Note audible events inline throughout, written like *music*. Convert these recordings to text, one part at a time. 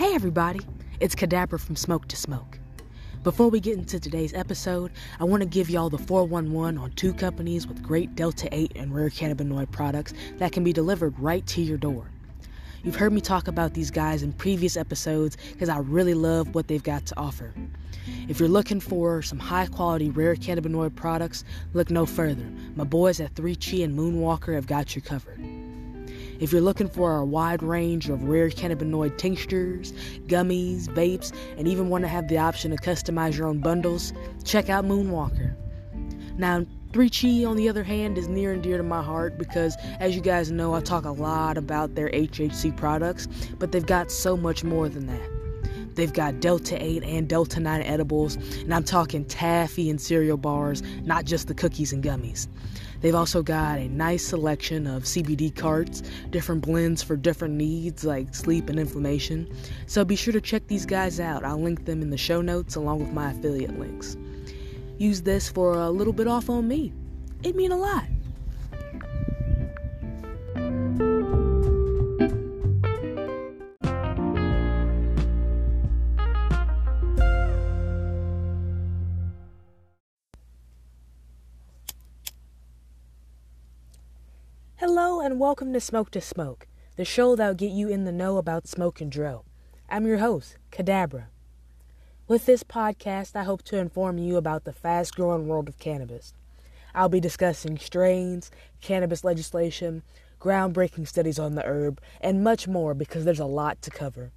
Hey everybody, it's Cadabra from Smoke to Smoke. Before we get into today's episode, I want to give y'all the 411 on two companies with great Delta 8 and rare cannabinoid products that can be delivered right to your door. You've heard me talk about these guys in previous episodes because I really love what they've got to offer. If you're looking for some high quality rare cannabinoid products, look no further. My boys at 3 Chi and Moonwlkr have got you covered. If you're looking for a wide range of rare cannabinoid tinctures, gummies, vapes, and even want to have the option to customize your own bundles, check out Moonwlkr. Now, 3 Chi, on the other hand, is near and dear to my heart because, as you guys know, I talk a lot about their HHC products, but they've got so much more than that. They've got Delta 8 and Delta 9 edibles, and I'm talking taffy and cereal bars, not just the cookies and gummies. They've also got a nice selection of CBD carts, different blends for different needs like sleep and inflammation. So be sure to check these guys out. I'll link them in the show notes along with my affiliate links. Use this for a little bit off on me. It mean a lot. And welcome to Smoke to Smoke, the show that'll get you in the know about smoke and dro. I'm your host, Cadabra. With this podcast, I hope to inform you about the fast growing world of cannabis. I'll be discussing strains, cannabis legislation, groundbreaking studies on the herb, and much more because there's a lot to cover.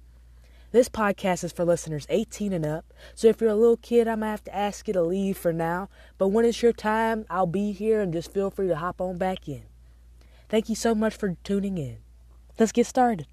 This podcast is for listeners 18 and up, so if you're a little kid, I might have to ask you to leave for now, but when it's your time, I'll be here and just feel free to hop on back in. Thank you so much for tuning in. Let's get started.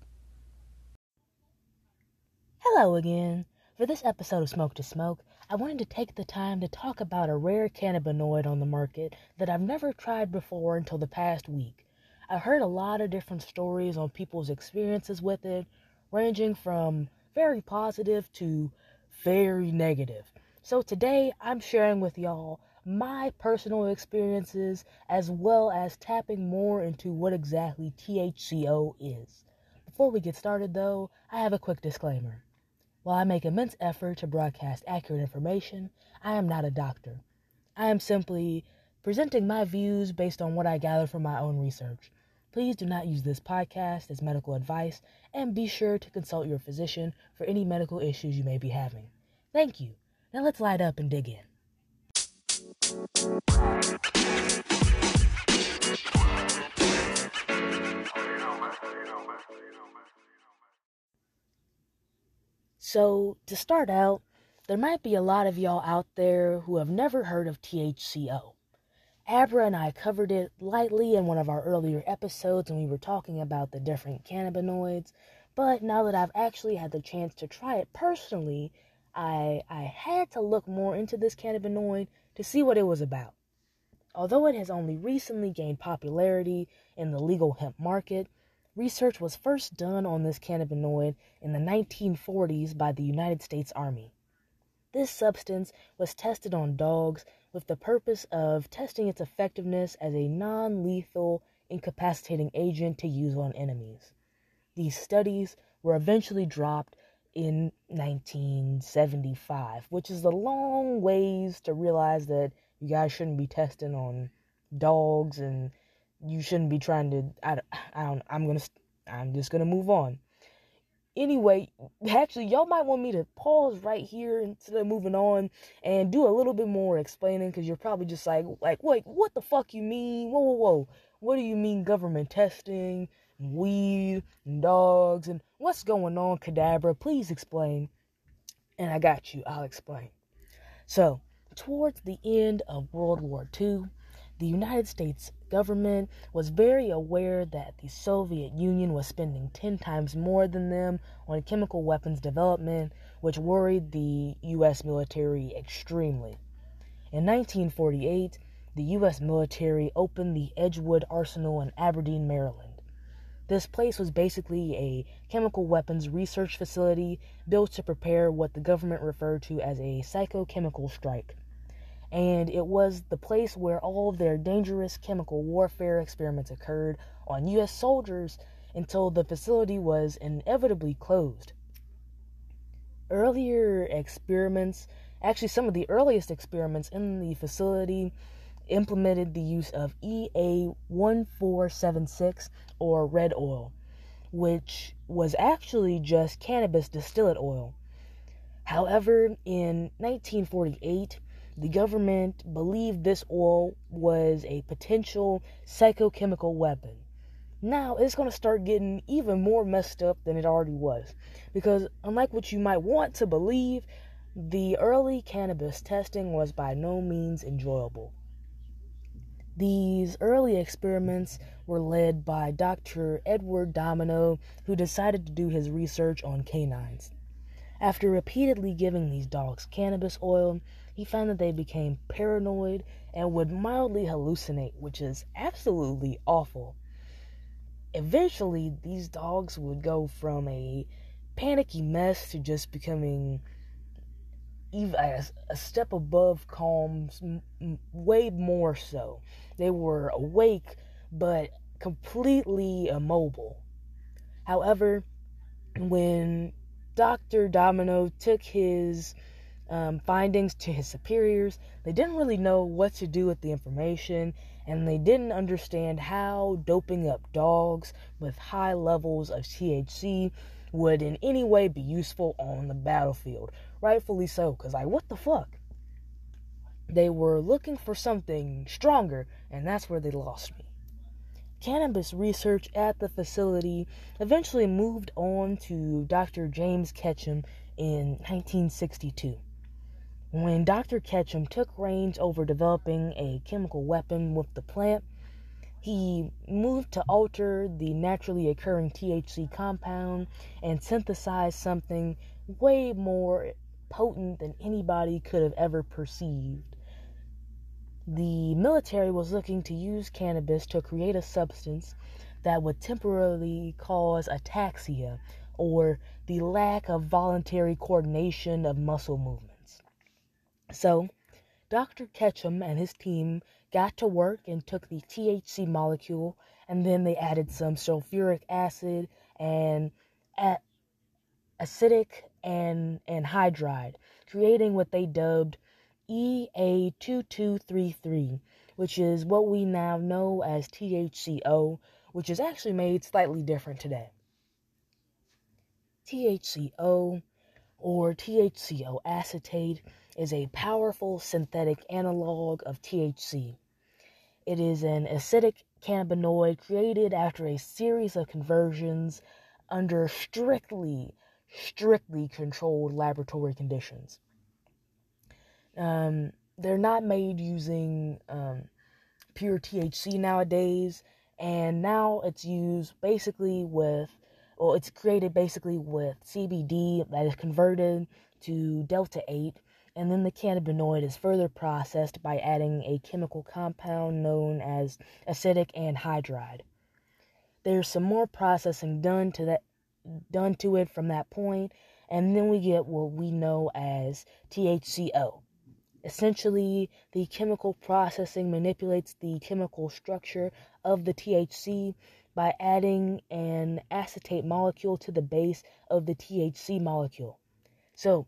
Hello again. For this episode of Smoke to Smoke, I wanted to take the time to talk about a rare cannabinoid on the market that I've never tried before until the past week. I've heard a lot of different stories on people's experiences with it, ranging from very positive to very negative. So today I'm sharing with y'all my personal experiences as well as tapping more into what exactly THCO is. Before we get started, though, I have a quick disclaimer. While I make immense effort to broadcast accurate information, I am not a doctor. I am simply presenting my views based on what I gather from my own research. Please do not use this podcast as medical advice and be sure to consult your physician for any medical issues you may be having. Thank you. Now let's light up and dig in. So, to start out, there might be a lot of y'all out there who have never heard of THCO. Abra and I covered it lightly in one of our earlier episodes when we were talking about the different cannabinoids, but now that I've actually had the chance to try it personally, I I had to look more into this cannabinoid to see what it was about. Although it has only recently gained popularity in the legal hemp market, research was first done on this cannabinoid in the 1940s by the United States Army. This substance was tested on dogs with the purpose of testing its effectiveness as a non lethal incapacitating agent to use on enemies. These studies were eventually dropped in 1975, which is a long ways to realize that you guys shouldn't be testing on dogs and you shouldn't be trying to I, I don't I'm to I'm just to move on. Anyway, actually y'all might want me to pause right here instead of moving on and do a little bit more explaining cuz you're probably just like like wait, what the fuck you mean? Whoa whoa whoa. What do you mean government testing? Weed and dogs and what's going on, Cadabra? Please explain. And I got you, I'll explain. So, towards the end of World War II, the United States government was very aware that the Soviet Union was spending 10 times more than them on chemical weapons development, which worried the U.S. military extremely. In 1948, the U.S. military opened the Edgewood Arsenal in Aberdeen, Maryland. This place was basically a chemical weapons research facility built to prepare what the government referred to as a psychochemical strike. And it was the place where all of their dangerous chemical warfare experiments occurred on U.S. soldiers until the facility was inevitably closed. earlier experiments, actually, some of the earliest experiments in the facility implemented the use of EA1476 or red oil, which was actually just cannabis distillate oil. However, in 1948, the government believed this oil was a potential psychochemical weapon. Now it's going to start getting even more messed up than it already was. Because, unlike what you might want to believe, the early cannabis testing was by no means enjoyable. These early experiments were led by Dr. Edward Domino, who decided to do his research on canines. After repeatedly giving these dogs cannabis oil, he found that they became paranoid and would mildly hallucinate, which is absolutely awful. Eventually, these dogs would go from a panicky mess to just becoming even a, a step above calm, way more so. They were awake but completely immobile. However, when Dr. Domino took his um, findings to his superiors, they didn't really know what to do with the information and they didn't understand how doping up dogs with high levels of THC would in any way be useful on the battlefield. Rightfully so, because, like, what the fuck? They were looking for something stronger, and that's where they lost me. Cannabis research at the facility eventually moved on to Dr. James Ketchum in 1962. When Dr. Ketchum took reins over developing a chemical weapon with the plant, he moved to alter the naturally occurring THC compound and synthesize something way more potent than anybody could have ever perceived. The military was looking to use cannabis to create a substance that would temporarily cause ataxia or the lack of voluntary coordination of muscle movements. So, Dr. Ketchum and his team got to work and took the THC molecule, and then they added some sulfuric acid and acetic and anhydride, creating what they dubbed EA2233, which is what we now know as THCO, which is actually made slightly different today. THCO or THCO acetate is a powerful synthetic analog of THC. It is an acidic cannabinoid created after a series of conversions under strictly, strictly controlled laboratory conditions. Um, they're not made using um, pure THC nowadays, and now it's used basically with, well, it's created basically with CBD that is converted to Delta 8 and then the cannabinoid is further processed by adding a chemical compound known as acetic anhydride. There's some more processing done to that done to it from that point, and then we get what we know as THCO. Essentially, the chemical processing manipulates the chemical structure of the THC by adding an acetate molecule to the base of the THC molecule. So,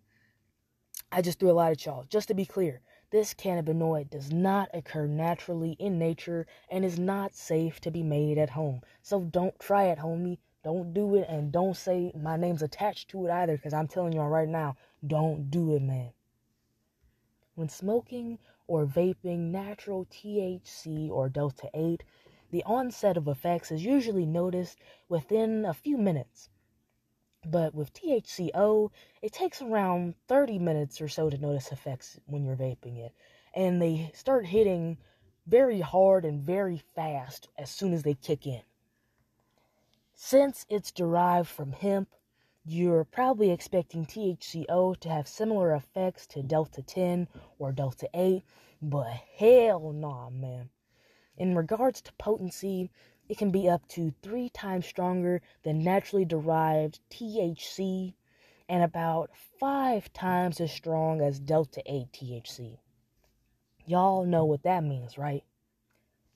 I just threw a lot at y'all. Just to be clear, this cannabinoid does not occur naturally in nature and is not safe to be made at home. So don't try it, homie. Don't do it and don't say my name's attached to it either because I'm telling y'all right now, don't do it, man. When smoking or vaping natural THC or Delta 8, the onset of effects is usually noticed within a few minutes. But with THCO, it takes around 30 minutes or so to notice effects when you're vaping it. And they start hitting very hard and very fast as soon as they kick in. Since it's derived from hemp, you're probably expecting THCO to have similar effects to Delta 10 or Delta 8, but hell nah, man. In regards to potency, it can be up to three times stronger than naturally derived THC and about five times as strong as Delta 8 THC. Y'all know what that means, right?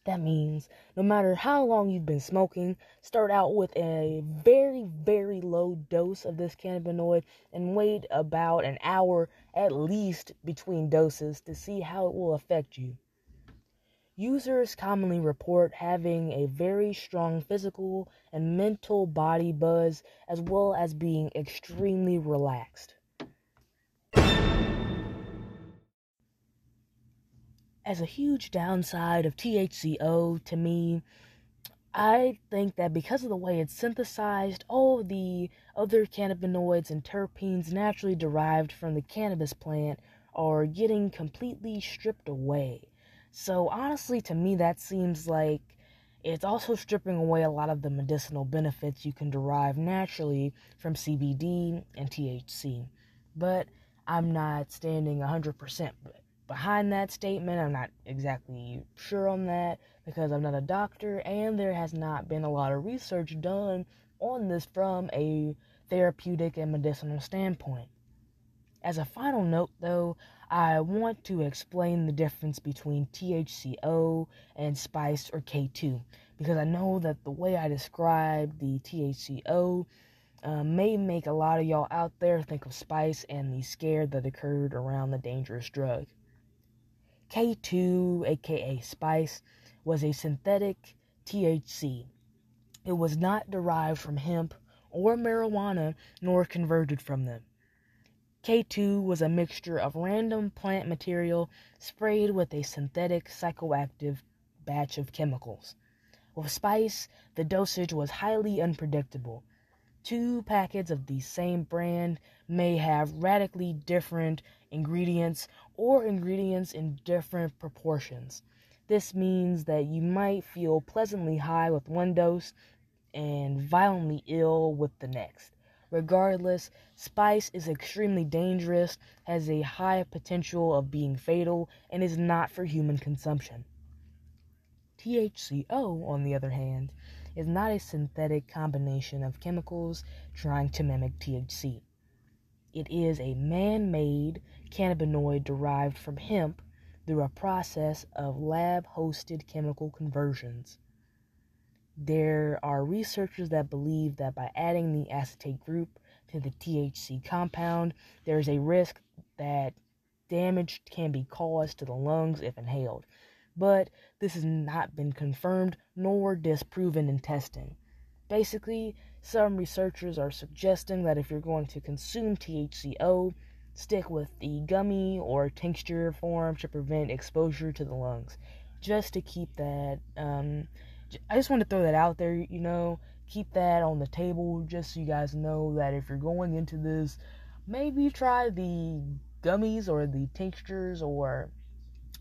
That means no matter how long you've been smoking, start out with a very, very low dose of this cannabinoid and wait about an hour at least between doses to see how it will affect you. Users commonly report having a very strong physical and mental body buzz as well as being extremely relaxed. As a huge downside of THCO to me, I think that because of the way it's synthesized, all the other cannabinoids and terpenes naturally derived from the cannabis plant are getting completely stripped away. So, honestly, to me, that seems like it's also stripping away a lot of the medicinal benefits you can derive naturally from CBD and THC. But I'm not standing 100% behind that statement. I'm not exactly sure on that because I'm not a doctor and there has not been a lot of research done on this from a therapeutic and medicinal standpoint. As a final note, though, I want to explain the difference between THCO and spice or K2 because I know that the way I describe the THCO uh, may make a lot of y'all out there think of spice and the scare that occurred around the dangerous drug. K2, aka Spice, was a synthetic THC. It was not derived from hemp or marijuana nor converted from them. K2 was a mixture of random plant material sprayed with a synthetic psychoactive batch of chemicals. With Spice, the dosage was highly unpredictable. Two packets of the same brand may have radically different ingredients or ingredients in different proportions. This means that you might feel pleasantly high with one dose and violently ill with the next. Regardless, spice is extremely dangerous, has a high potential of being fatal, and is not for human consumption. THCO, on the other hand, is not a synthetic combination of chemicals trying to mimic THC. It is a man made cannabinoid derived from hemp through a process of lab hosted chemical conversions. There are researchers that believe that by adding the acetate group to the THC compound, there is a risk that damage can be caused to the lungs if inhaled. But this has not been confirmed nor disproven in testing. Basically, some researchers are suggesting that if you're going to consume THCO, stick with the gummy or tincture form to prevent exposure to the lungs. Just to keep that, um, I just want to throw that out there, you know, keep that on the table just so you guys know that if you're going into this, maybe try the gummies or the tinctures or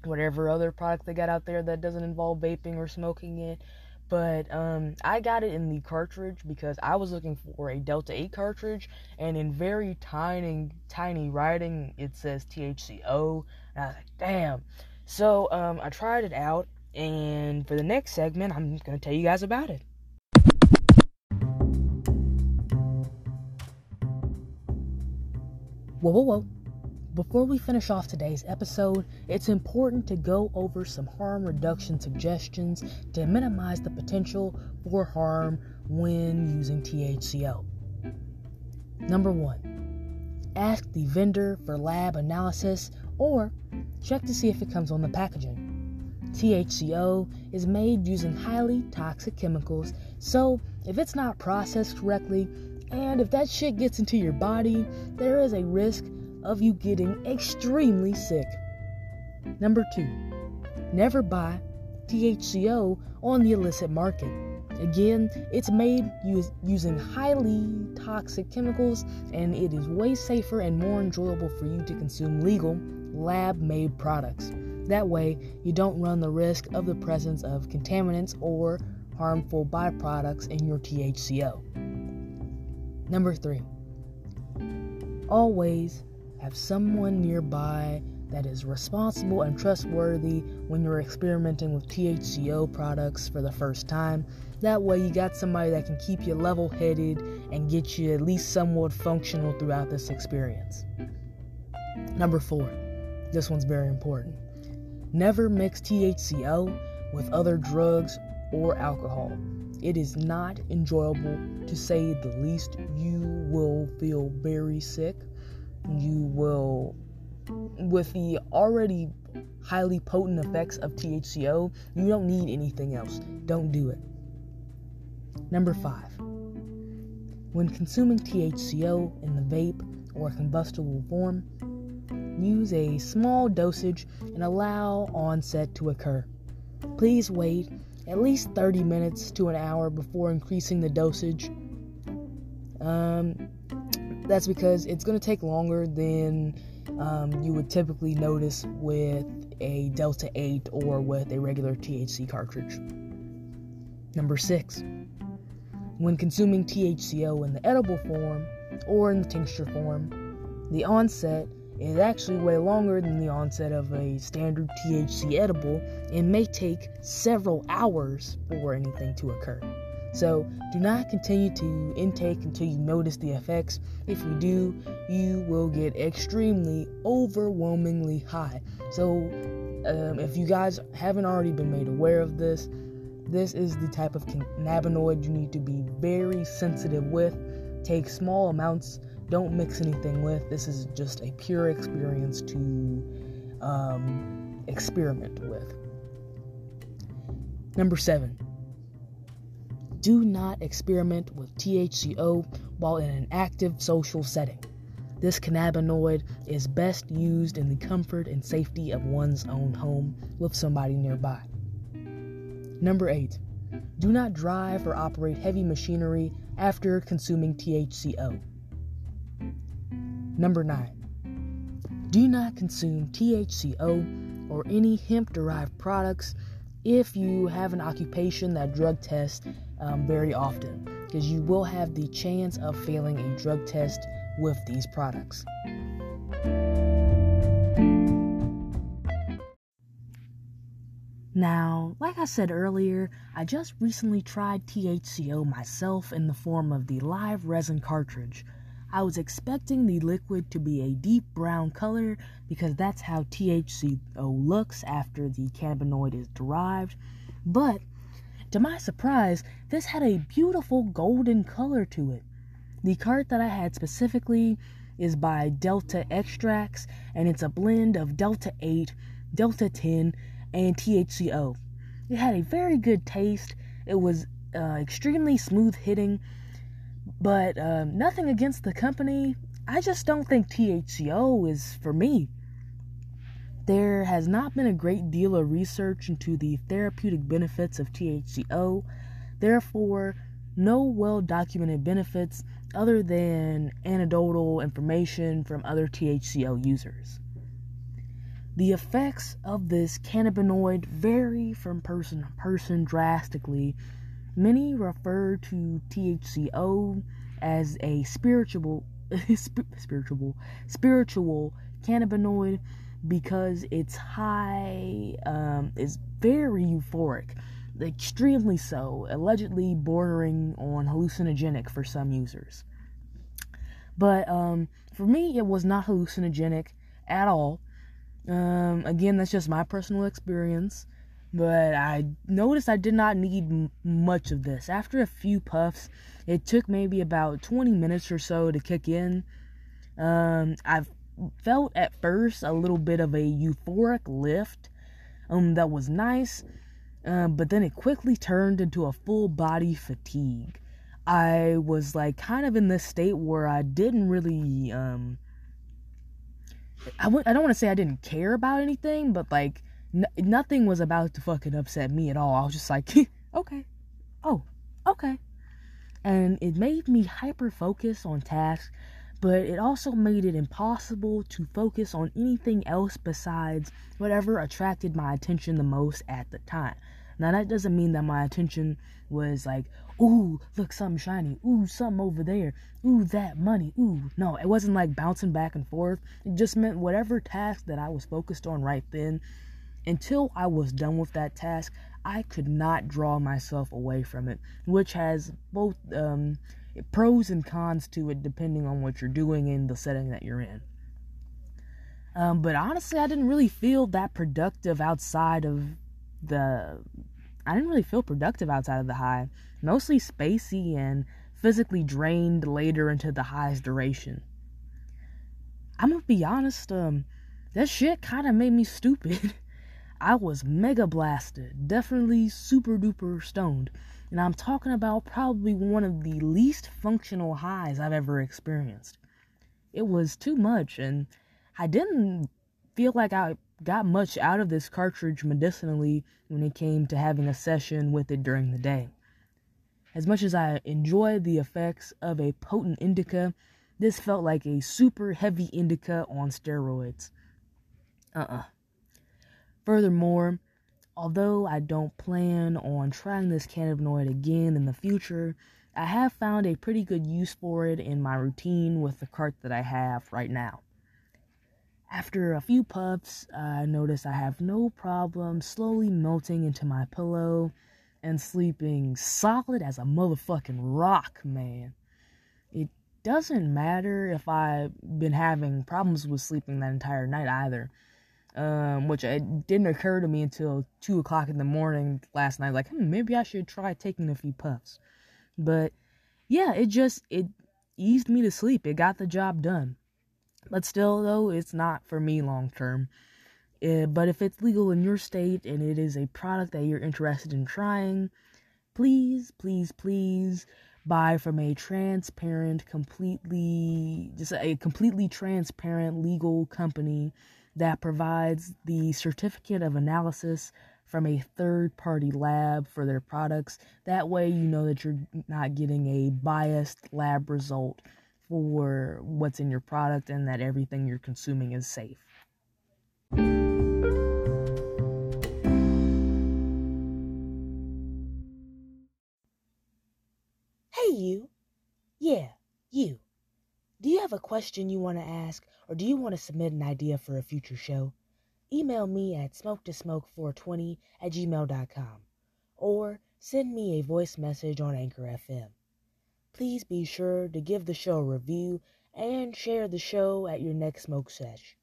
whatever other product they got out there that doesn't involve vaping or smoking it. But um, I got it in the cartridge because I was looking for a Delta 8 cartridge, and in very tiny, tiny writing, it says THCO. And I was like, damn. So um, I tried it out, and for the next segment, I'm going to tell you guys about it. Whoa, whoa, whoa. Before we finish off today's episode, it's important to go over some harm reduction suggestions to minimize the potential for harm when using THCO. Number one, ask the vendor for lab analysis or check to see if it comes on the packaging. THCO is made using highly toxic chemicals, so if it's not processed correctly, and if that shit gets into your body, there is a risk of you getting extremely sick. Number two, never buy THCO on the illicit market. Again, it's made using highly toxic chemicals, and it is way safer and more enjoyable for you to consume legal, lab made products. That way, you don't run the risk of the presence of contaminants or harmful byproducts in your THCO. Number three, always have someone nearby that is responsible and trustworthy when you're experimenting with THCO products for the first time. That way, you got somebody that can keep you level headed and get you at least somewhat functional throughout this experience. Number four, this one's very important. Never mix THCO with other drugs or alcohol. It is not enjoyable to say the least. You will feel very sick. You will, with the already highly potent effects of THCO, you don't need anything else. Don't do it. Number five, when consuming THCO in the vape or combustible form, use a small dosage and allow onset to occur. Please wait at least 30 minutes to an hour before increasing the dosage. Um, that's because it's going to take longer than um, you would typically notice with a Delta 8 or with a regular THC cartridge. Number 6. When consuming THCO in the edible form or in the tincture form, the onset is actually way longer than the onset of a standard THC edible and may take several hours for anything to occur. So, do not continue to intake until you notice the effects. If you do, you will get extremely, overwhelmingly high. So, um, if you guys haven't already been made aware of this, this is the type of cannabinoid you need to be very sensitive with. Take small amounts don't mix anything with. This is just a pure experience to um, experiment with. Number seven, do not experiment with THCO while in an active social setting. This cannabinoid is best used in the comfort and safety of one's own home with somebody nearby. Number 8. Do not drive or operate heavy machinery after consuming THCO. Number 9. Do not consume THCO or any hemp derived products if you have an occupation that drug tests um, very often, because you will have the chance of failing a drug test with these products. Now, like I said earlier, I just recently tried THCO myself in the form of the live resin cartridge, I was expecting the liquid to be a deep brown color because that's how THCO looks after the cannabinoid is derived, but to my surprise, this had a beautiful golden color to it. The cart that I had specifically is by Delta Extrax, and it's a blend of Delta 8, Delta 10, and THCO. It had a very good taste. It was uh, extremely smooth hitting, but um, nothing against the company. I just don't think THCO is for me. There has not been a great deal of research into the therapeutic benefits of THCO, therefore, no well documented benefits other than anecdotal information from other THCO users. The effects of this cannabinoid vary from person to person drastically Many refer to THCO as a spiritual *laughs* spiritual spiritual cannabinoid because it's high um, is very euphoric extremely so allegedly bordering on hallucinogenic for some users but um, for me it was not hallucinogenic at all um, again that's just my personal experience but I noticed I did not need m- much of this. After a few puffs, it took maybe about 20 minutes or so to kick in. Um, I felt at first a little bit of a euphoric lift um, that was nice, uh, but then it quickly turned into a full body fatigue. I was like kind of in this state where I didn't really um I w- I don't want to say I didn't care about anything, but like N- nothing was about to fucking upset me at all. I was just like, *laughs* okay, oh, okay. And it made me hyper focus on tasks, but it also made it impossible to focus on anything else besides whatever attracted my attention the most at the time. Now, that doesn't mean that my attention was like, ooh, look, something shiny. Ooh, something over there. Ooh, that money. Ooh. No, it wasn't like bouncing back and forth. It just meant whatever task that I was focused on right then until I was done with that task, I could not draw myself away from it, which has both um, pros and cons to it depending on what you're doing in the setting that you're in. Um, but honestly, I didn't really feel that productive outside of the I didn't really feel productive outside of the high, mostly spacey and physically drained later into the high's duration. I'm gonna be honest, um, that shit kind of made me stupid. *laughs* I was mega blasted, definitely super duper stoned, and I'm talking about probably one of the least functional highs I've ever experienced. It was too much, and I didn't feel like I got much out of this cartridge medicinally when it came to having a session with it during the day. As much as I enjoyed the effects of a potent indica, this felt like a super heavy indica on steroids. Uh uh-uh. uh Furthermore, although I don't plan on trying this cannabinoid again in the future, I have found a pretty good use for it in my routine with the cart that I have right now. After a few puffs, I notice I have no problem slowly melting into my pillow and sleeping solid as a motherfucking rock, man. It doesn't matter if I've been having problems with sleeping that entire night either. Um, which it didn't occur to me until two o'clock in the morning last night. Like, hmm, maybe I should try taking a few puffs. But yeah, it just it eased me to sleep. It got the job done. But still, though, it's not for me long term. Uh, but if it's legal in your state and it is a product that you're interested in trying, please, please, please buy from a transparent, completely, just a completely transparent legal company that provides the certificate of analysis from a third party lab for their products. That way, you know that you're not getting a biased lab result for what's in your product and that everything you're consuming is safe. Have a question you want to ask, or do you want to submit an idea for a future show? Email me at smoke420 at gmail.com, or send me a voice message on Anchor FM. Please be sure to give the show a review and share the show at your next smoke sesh.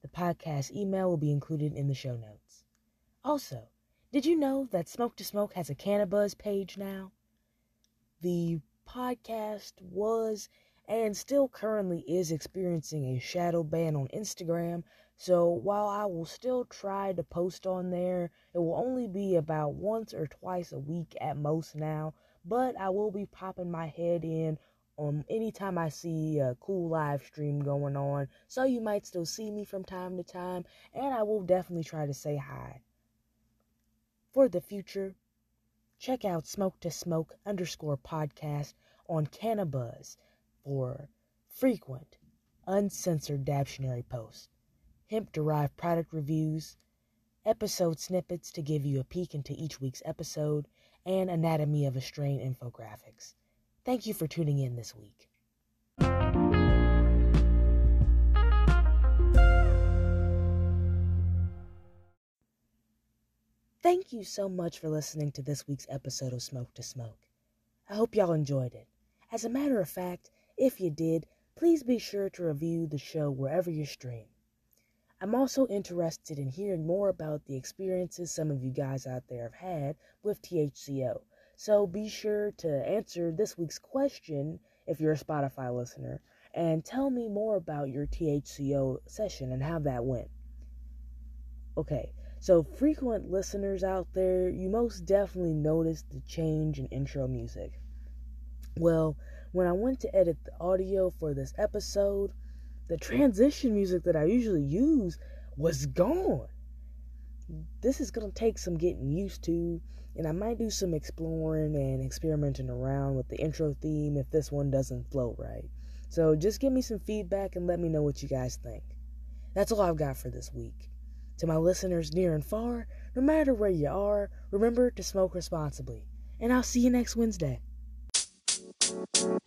The podcast email will be included in the show notes. Also, did you know that Smoke to Smoke has a Cannabuzz page now? The podcast was and still currently is experiencing a shadow ban on Instagram. So while I will still try to post on there, it will only be about once or twice a week at most now. But I will be popping my head in um anytime I see a cool live stream going on. So you might still see me from time to time, and I will definitely try to say hi. For the future, check out Smoke to Smoke underscore podcast on Cannabuzz for frequent, uncensored Dabtionary posts, hemp derived product reviews, episode snippets to give you a peek into each week's episode, and anatomy of a strain infographics. Thank you for tuning in this week. Thank you so much for listening to this week's episode of Smoke to Smoke. I hope y'all enjoyed it. As a matter of fact, if you did, please be sure to review the show wherever you stream. I'm also interested in hearing more about the experiences some of you guys out there have had with THCO. So be sure to answer this week's question if you're a Spotify listener and tell me more about your THCO session and how that went. Okay, so, frequent listeners out there, you most definitely noticed the change in intro music. Well, when I went to edit the audio for this episode, the transition music that I usually use was gone. This is going to take some getting used to, and I might do some exploring and experimenting around with the intro theme if this one doesn't flow right. So just give me some feedback and let me know what you guys think. That's all I've got for this week. To my listeners near and far, no matter where you are, remember to smoke responsibly. And I'll see you next Wednesday you.